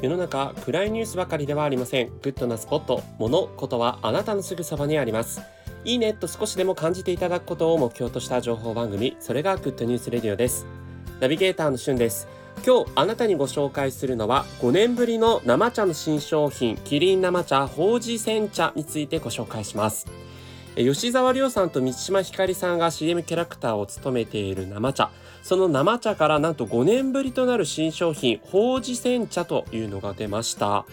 世の中暗いニュースばかりではありません。グッドなスポット、もの、ことはあなたのすぐそばにあります。いいねと少しでも感じていただくことを目標とした情報番組それが Good News Radio です。ナビゲーターのしゅんです。今日あなたにご紹介するのは5年ぶりの生茶の新商品キリン生茶ほうじ煎茶についてご紹介します。吉沢亮さんと満島ひかりさんが CM キャラクターを務めている生茶。その生茶からなんと5年ぶりとなる新商品ほうじ煎茶というのが出ました。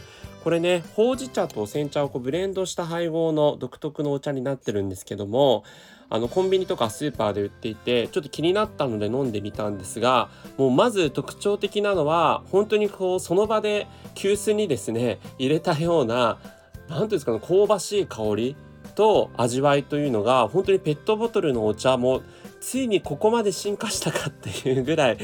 これねほうじ茶と煎茶をこうブレンドした配合の独特のお茶になってるんですけどもあのコンビニとかスーパーで売っていてちょっと気になったので飲んでみたんですがもうまず特徴的なのは本当にこうその場で急須にですね入れたような何ていうんですかね香ばしい香りと味わいというのが本当にペットボトルのお茶もついにここまで進化したかっていうぐらい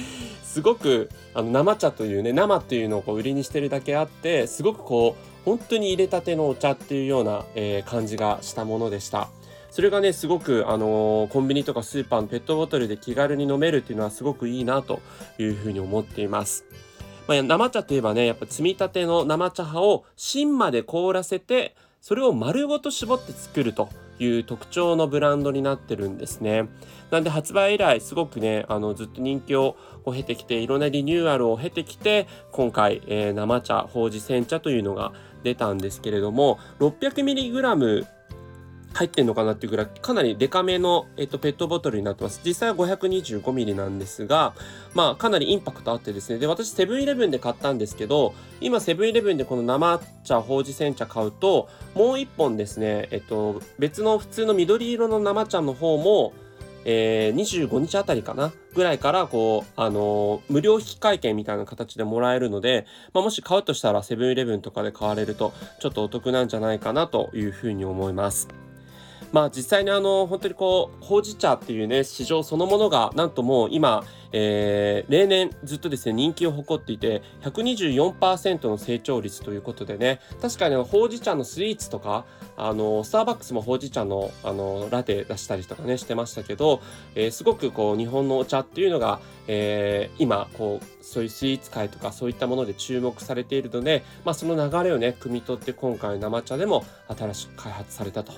すごくあの生茶というね生っていうのをこう売りにしてるだけあってすごくこう本当に入れたてのお茶っていうような、えー、感じがしたものでした。それがねすごく、あのー、コンビニとかスーパーのペットボトルで気軽に飲めるっていうのはすごくいいなというふうに思っています。まあ、生茶といえばねやっぱ摘みたての生茶葉を芯まで凍らせてそれを丸ごと絞って作るという特徴のブランドになってるんですね。なんで発売以来すごくねあのずっと人気を経てきていろんなリニューアルを経てきて今回、えー、生茶ほうじ煎茶というのが出たんですけれども 600mg 入ってんのかなっていうぐらいかなりデカめの、えっと、ペットボトルになってます。実際は 525ml なんですが、まあかなりインパクトあってですね。で、私セブンイレブンで買ったんですけど、今セブンイレブンでこの生茶、ほうじ煎茶買うと、もう一本ですね、えっと、別の普通の緑色の生茶の方も、えー、25日あたりかなぐらいからこう、あのー、無料引換券みたいな形でもらえるので、まあ、もし買うとしたらセブンイレブンとかで買われるとちょっとお得なんじゃないかなというふうに思います。まあ実際にあの本当にこうほうじ茶っていうね市場そのものがなんともう今、えー、例年ずっとですね人気を誇っていて124%の成長率ということでね確かにほうじ茶のスイーツとかあのスターバックスもほうじ茶のあのラテ出したりとかねしてましたけど、えー、すごくこう日本のお茶っていうのが、えー、今こうそういうスイーツ界とかそういったもので注目されているので、まあ、その流れをね汲み取って今回生茶でも新しく開発されたと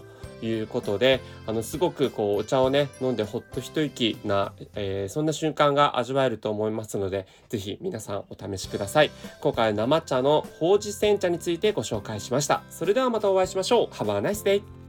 いうことであのすごくこうお茶をね飲んでほっと一息な、えー、そんな瞬間が味わえると思いますので是非皆さんお試しください。今回は生茶のほうじ煎茶についてご紹介しました。それではまたお会いしましょう。Have a nice day